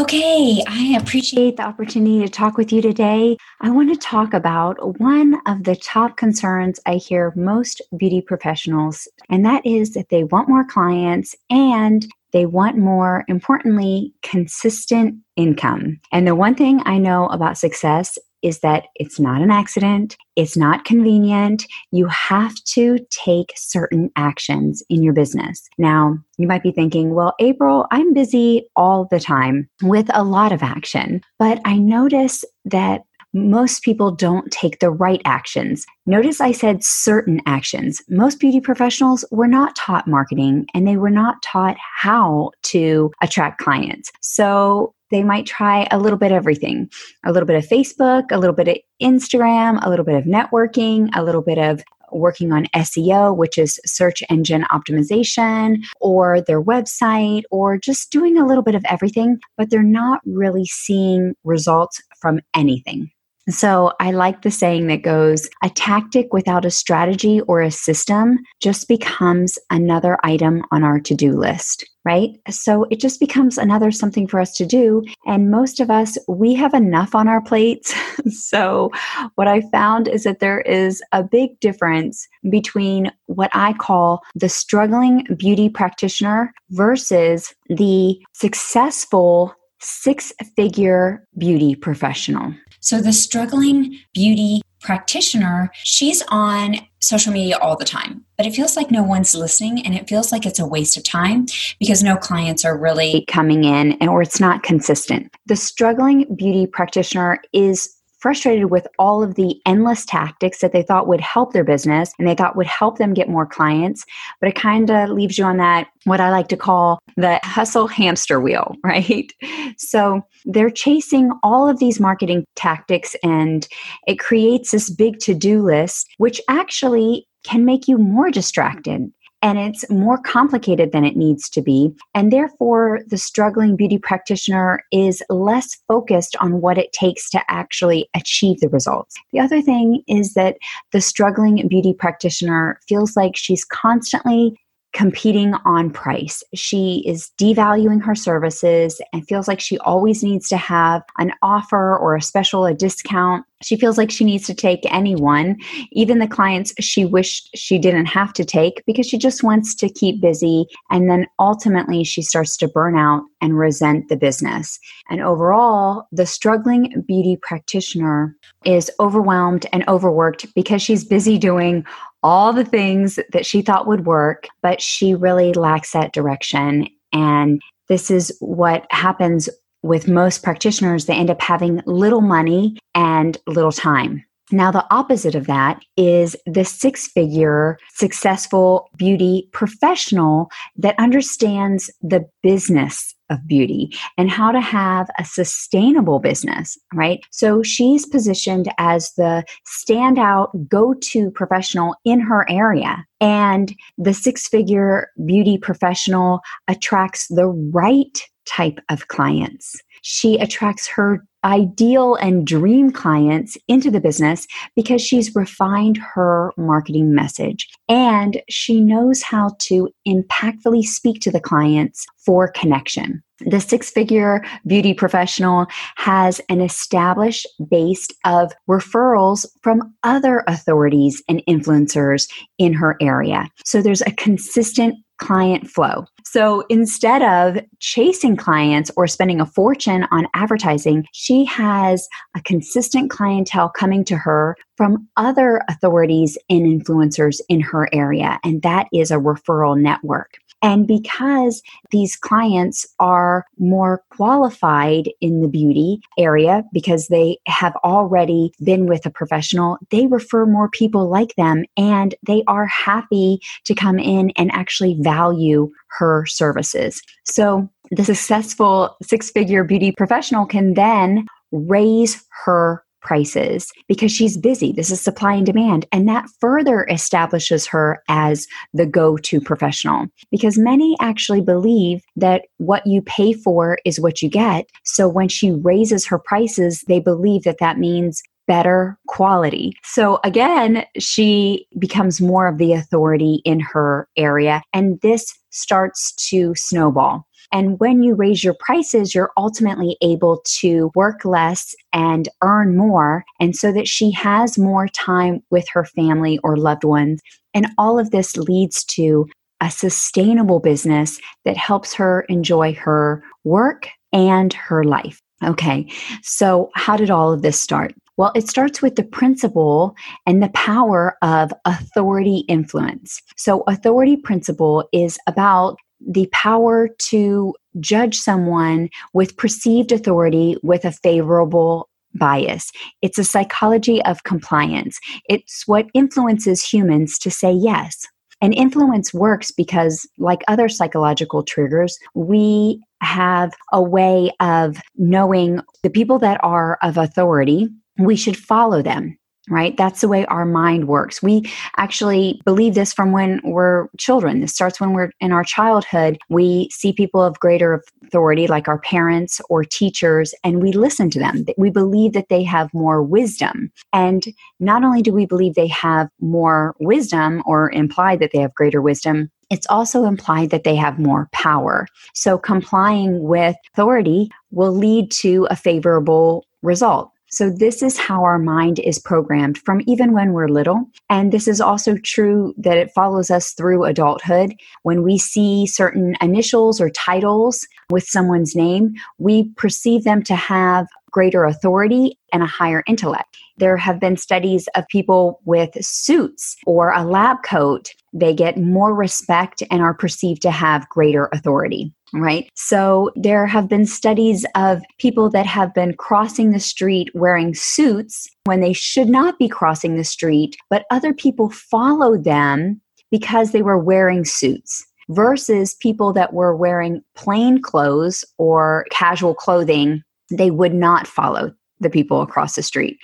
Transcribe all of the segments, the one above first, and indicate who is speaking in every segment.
Speaker 1: Okay, I appreciate the opportunity to talk with you today. I want to talk about one of the top concerns I hear most beauty professionals, and that is that they want more clients and they want more, importantly, consistent income. And the one thing I know about success is that it's not an accident, it's not convenient. You have to take certain actions in your business. Now, you might be thinking, well, April, I'm busy all the time with a lot of action, but I notice that most people don't take the right actions. Notice I said certain actions. Most beauty professionals were not taught marketing and they were not taught how to attract clients. So they might try a little bit of everything a little bit of Facebook, a little bit of Instagram, a little bit of networking, a little bit of working on SEO, which is search engine optimization, or their website, or just doing a little bit of everything, but they're not really seeing results from anything. So I like the saying that goes a tactic without a strategy or a system just becomes another item on our to do list, right? So it just becomes another something for us to do. And most of us, we have enough on our plates. so what I found is that there is a big difference between what I call the struggling beauty practitioner versus the successful six figure beauty professional. So, the struggling beauty practitioner, she's on social media all the time, but it feels like no one's listening and it feels like it's a waste of time because no clients are really coming in and or it's not consistent. The struggling beauty practitioner is frustrated with all of the endless tactics that they thought would help their business and they thought would help them get more clients. But it kind of leaves you on that, what I like to call the hustle hamster wheel, right? So they're chasing all of these marketing tactics and it creates this big to do list, which actually can make you more distracted and it's more complicated than it needs to be. And therefore, the struggling beauty practitioner is less focused on what it takes to actually achieve the results. The other thing is that the struggling beauty practitioner feels like she's constantly competing on price. She is devaluing her services and feels like she always needs to have an offer or a special, a discount. She feels like she needs to take anyone, even the clients she wished she didn't have to take because she just wants to keep busy. And then ultimately, she starts to burn out and resent the business. And overall, the struggling beauty practitioner is overwhelmed and overworked because she's busy doing all the things that she thought would work, but she really lacks that direction. And this is what happens with most practitioners. They end up having little money and little time. Now, the opposite of that is the six figure successful beauty professional that understands the business of beauty and how to have a sustainable business, right? So she's positioned as the standout go to professional in her area. And the six figure beauty professional attracts the right type of clients. She attracts her ideal and dream clients into the business because she's refined her marketing message and she knows how to impactfully speak to the clients for connection. The six figure beauty professional has an established base of referrals from other authorities and influencers in her area. So there's a consistent client flow. So instead of chasing clients or spending a fortune on advertising, she has a consistent clientele coming to her from other authorities and influencers in her area. And that is a referral network. And because these clients are more qualified in the beauty area because they have already been with a professional, they refer more people like them and they are happy to come in and actually value her services. So the successful six figure beauty professional can then raise her prices because she's busy. This is supply and demand. And that further establishes her as the go to professional because many actually believe that what you pay for is what you get. So when she raises her prices, they believe that that means better quality. So again, she becomes more of the authority in her area, and this starts to snowball. And when you raise your prices, you're ultimately able to work less and earn more. And so that she has more time with her family or loved ones. And all of this leads to a sustainable business that helps her enjoy her work and her life. Okay, so how did all of this start? Well, it starts with the principle and the power of authority influence. So, authority principle is about the power to judge someone with perceived authority with a favorable bias. It's a psychology of compliance. It's what influences humans to say yes. And influence works because, like other psychological triggers, we have a way of knowing the people that are of authority, we should follow them right? That's the way our mind works. We actually believe this from when we're children. This starts when we're in our childhood. We see people of greater authority, like our parents or teachers, and we listen to them. We believe that they have more wisdom. And not only do we believe they have more wisdom or imply that they have greater wisdom, it's also implied that they have more power. So complying with authority will lead to a favorable result. So, this is how our mind is programmed from even when we're little. And this is also true that it follows us through adulthood. When we see certain initials or titles with someone's name, we perceive them to have greater authority and a higher intellect. There have been studies of people with suits or a lab coat. They get more respect and are perceived to have greater authority right? So there have been studies of people that have been crossing the street wearing suits when they should not be crossing the street, but other people followed them because they were wearing suits versus people that were wearing plain clothes or casual clothing they would not follow the people across the street.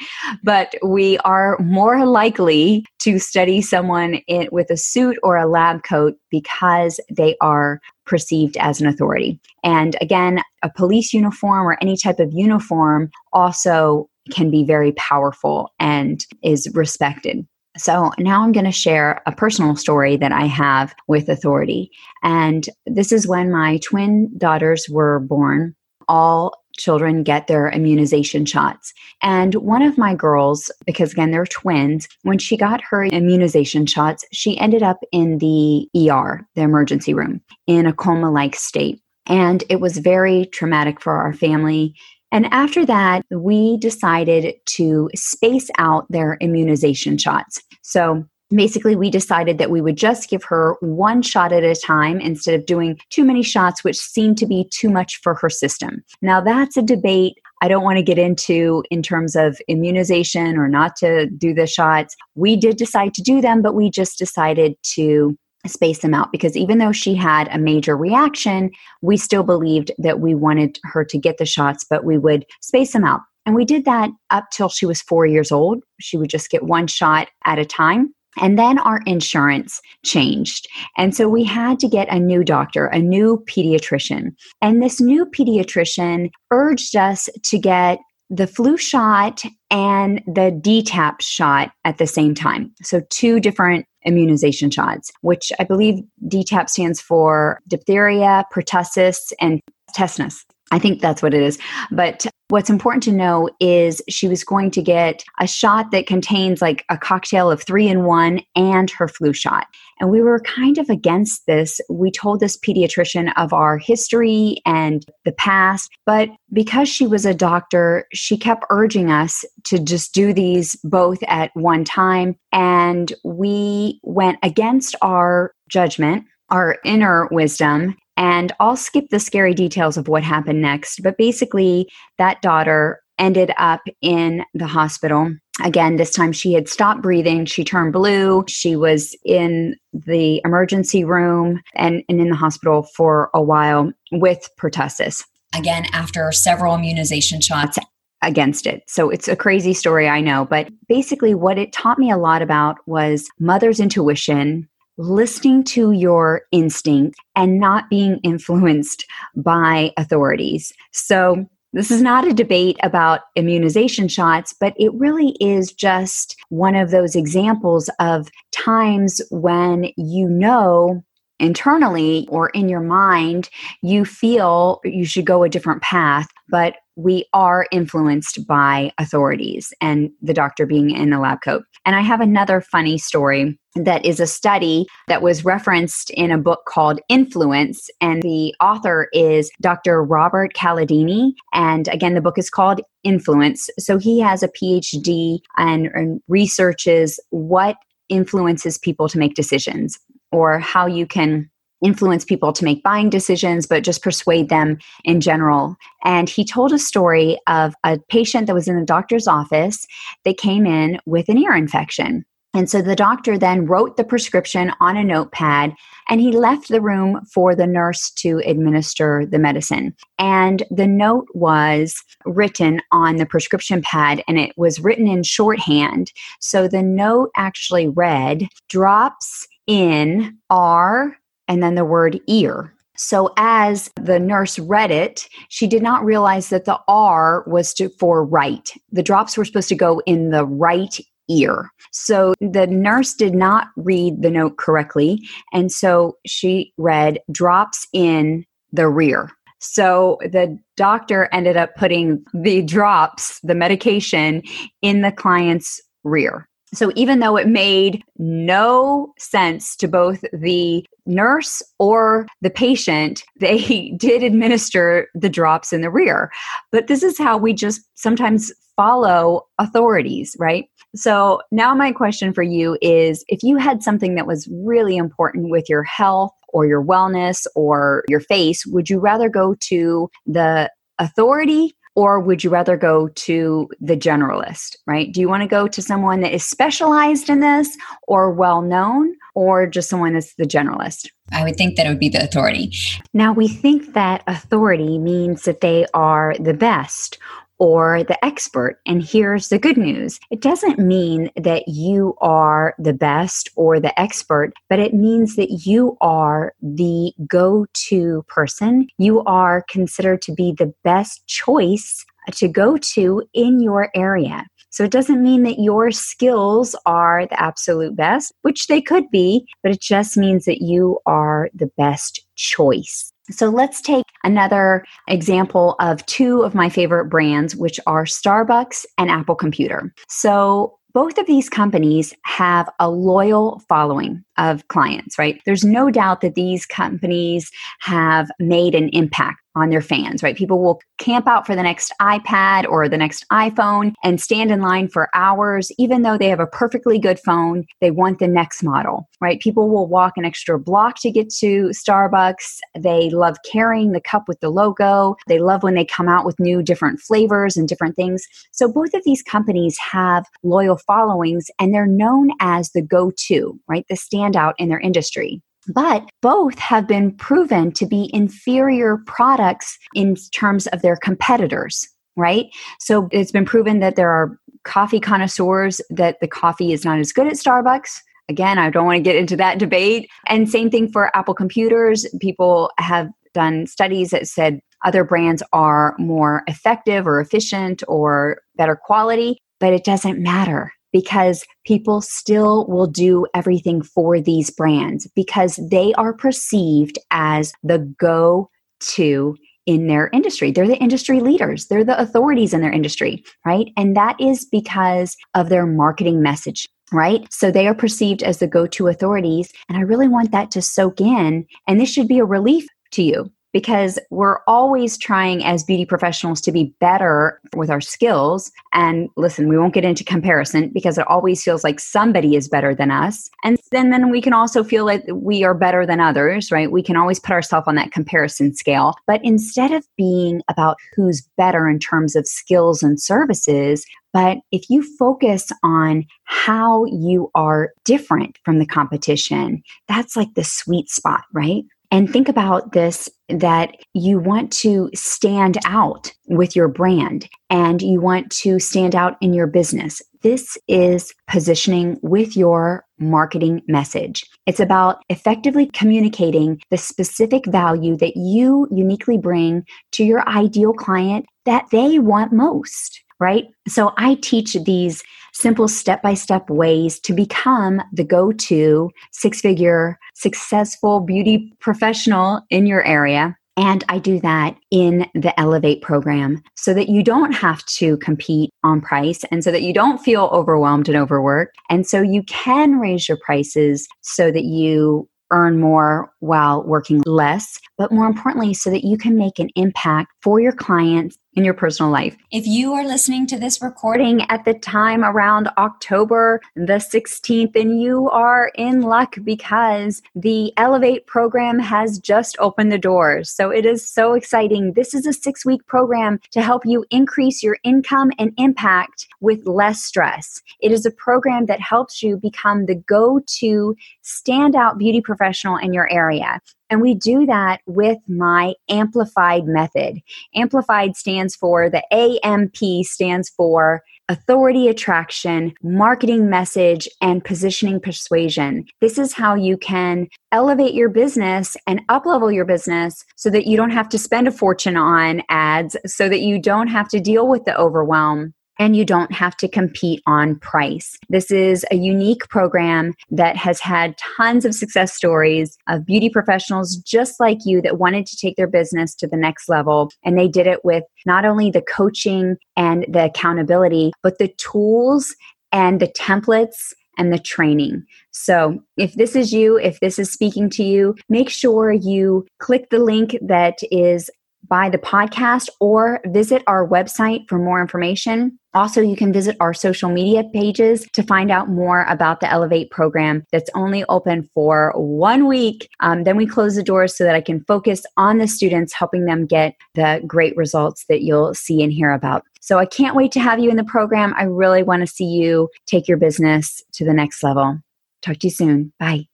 Speaker 1: But we are more likely to study someone in, with a suit or a lab coat because they are perceived as an authority. And again, a police uniform or any type of uniform also can be very powerful and is respected. So now I'm going to share a personal story that I have with authority. And this is when my twin daughters were born. All children get their immunization shots. And one of my girls, because again, they're twins, when she got her immunization shots, she ended up in the ER, the emergency room, in a coma like state. And it was very traumatic for our family. And after that, we decided to space out their immunization shots. So basically we decided that we would just give her one shot at a time instead of doing too many shots which seemed to be too much for her system now that's a debate I don't want to get into in terms of immunization or not to do the shots. We did decide to do them, but we just decided to space them out because even though she had a major reaction, we still believed that we wanted her to get the shots, but we would space them out. And we did that up till she was four years old. She would just get one shot at a time. And then our insurance changed. And so we had to get a new doctor, a new pediatrician. And this new pediatrician urged us to get the flu shot and the DTaP shot at the same time. So, two different immunization shots, which I believe DTaP stands for diphtheria, pertussis, and tetanus. I think that's what it is. But what's important to know is she was going to get a shot that contains like a cocktail of three in one and her flu shot. And we were kind of against this. We told this pediatrician of our history and the past, but because she was a doctor, she kept urging us to just do these both at one time. And we went against our judgment our inner wisdom. And I'll skip the scary details of what happened next. But basically, that daughter ended up in the hospital. Again, this time she had stopped breathing. She turned blue. She was in the emergency room and, and in the hospital for a while with pertussis. Again, after several immunization shots against it. So it's a crazy story, I know. But basically, what it taught me a lot about was mother's intuition, listening to your instinct, and not being influenced by authorities. So this is not a debate about immunization shots, but it really is just one of those examples of times when you know internally or in your mind you feel you should go a different path, but we are influenced by authorities and the doctor being in the lab coat. And I have another funny story that is a study that was referenced in a book called Influence. And the author is Dr. Robert Cialdini. And again, the book is called Influence. So he has a PhD and, and researches what influences people to make decisions or how you can influence people to make buying decisions, but just persuade them in general. And he told a story of a patient that was in the doctor's office. They came in with an ear infection. And so the doctor then wrote the prescription on a notepad and he left the room for the nurse to administer the medicine. And the note was written on the prescription pad and it was written in shorthand. So the note actually read drops in are and then the word ear. So as the nurse read it, she did not realize that the R was to, for right. The drops were supposed to go in the right ear. So the nurse did not read the note correctly. And so she read drops in the rear. So the doctor ended up putting the drops, the medication, in the client's rear. So even though it made no sense to both the nurse or the patient, they did administer the drops in the rear. But this is how we just sometimes follow authorities, right? So now my question for you is if you had something that was really important with your health or your wellness or your face, would you rather go to the authority or would you rather go to the generalist, right? Do you want to go to someone that is specialized in this or well known or just someone that's the generalist?
Speaker 2: I would think that it would be the authority.
Speaker 1: Now, we think that authority means that they are the best or the expert. And here's the good news it doesn't mean that you are the best or the expert, but it means that you are the go to person. You are considered to be the best choice to go to in your area. So it doesn't mean that your skills are the absolute best, which they could be, but it just means that you are the best choice. So let's take another example of two of my favorite brands, which are Starbucks and Apple Computer. So both of these companies have a loyal following of clients, right? There's no doubt that these companies have made an impact on their fans, right? People will camp out for the next iPad or the next iPhone and stand in line for hours, even though they have a perfectly good phone. They want the next model, right? People will walk an extra block to get to Starbucks. They love carrying the cup with the logo. They love when they come out with new different flavors and different things. So both of these companies have loyal followings and they're known as the go to, right? The standout in their industry. But both have been proven to be inferior products in terms of their competitors, right? So it's been proven that there are coffee connoisseurs that the coffee is not as good at Starbucks. Again, I don't want to get into that debate. And same thing for Apple computers. People have done studies that said other brands are more effective or efficient or better quality, but it doesn't matter because people still will do everything for these brands because they are perceived as the go to in their industry. They're the industry leaders, they're the authorities in their industry, right? And that is because of their marketing message. Right? So they are perceived as the go to authorities. And I really want that to soak in. And this should be a relief to you because we're always trying as beauty professionals to be better with our skills. And listen, we won't get into comparison because it always feels like somebody is better than us. And then, then we can also feel like we are better than others, right? We can always put ourselves on that comparison scale. But instead of being about who's better in terms of skills and services, but if you focus on how you are different from the competition, that's like the sweet spot, right? And think about this that you want to stand out with your brand and you want to stand out in your business. This is positioning with your marketing message. It's about effectively communicating the specific value that you uniquely bring to your ideal client that they want most right? So I teach these simple step by step ways to become the go to six figure successful beauty professional in your area. And I do that in the Elevate program so that you don't have to compete on price and so that you don't feel overwhelmed and overworked. And so you can raise your prices so that you earn more while working less, but more importantly, so that you can make an impact for your clients in your personal life.
Speaker 2: If you are listening to this
Speaker 1: recording at the time around October the 16th, then you are in luck because the Elevate program has just opened the doors. So it is so exciting. This is a six week program to help you increase your income and impact with less stress. It is a program that helps you become the go to standout beauty professional in your area. And we do that with my amplified method. Amplified stands for the AMP stands for authority attraction, marketing message, and positioning persuasion. This is how you can elevate your business and uplevel your business so that you don't have to spend a fortune on ads, so that you don't have to deal with the overwhelm and you don't have to compete on price. This is a unique program that has had tons of success stories of beauty professionals just like you that wanted to take their business to the next level. And they did it with not only the coaching and the accountability, but the tools and the templates and the training. So, if this is you, if this is speaking to you, make sure you click the link that is by the podcast or visit our website for more information. Also, you can visit our social media pages to find out more about the Elevate program that's only open for one week. Um, then we close the doors so that I can focus on the students, helping them get the great results that you'll see and hear about. So I can't wait to have you in the program. I really want to see you take your business to the next level. Talk to you soon. Bye.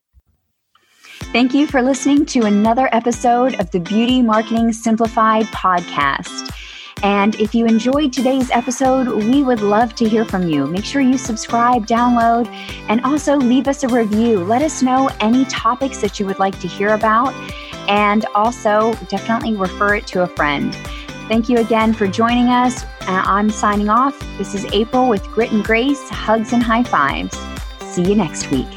Speaker 1: Thank you for listening to another episode of the Beauty Marketing Simplified podcast. And if you enjoyed today's episode, we would love to hear from you. Make sure you subscribe, download, and also leave us a review. Let us know any topics that you would like to hear about, and also definitely refer it to a friend. Thank you again for joining us. Uh, I'm signing off. This is April with Grit and Grace, hugs and high fives. See you next week.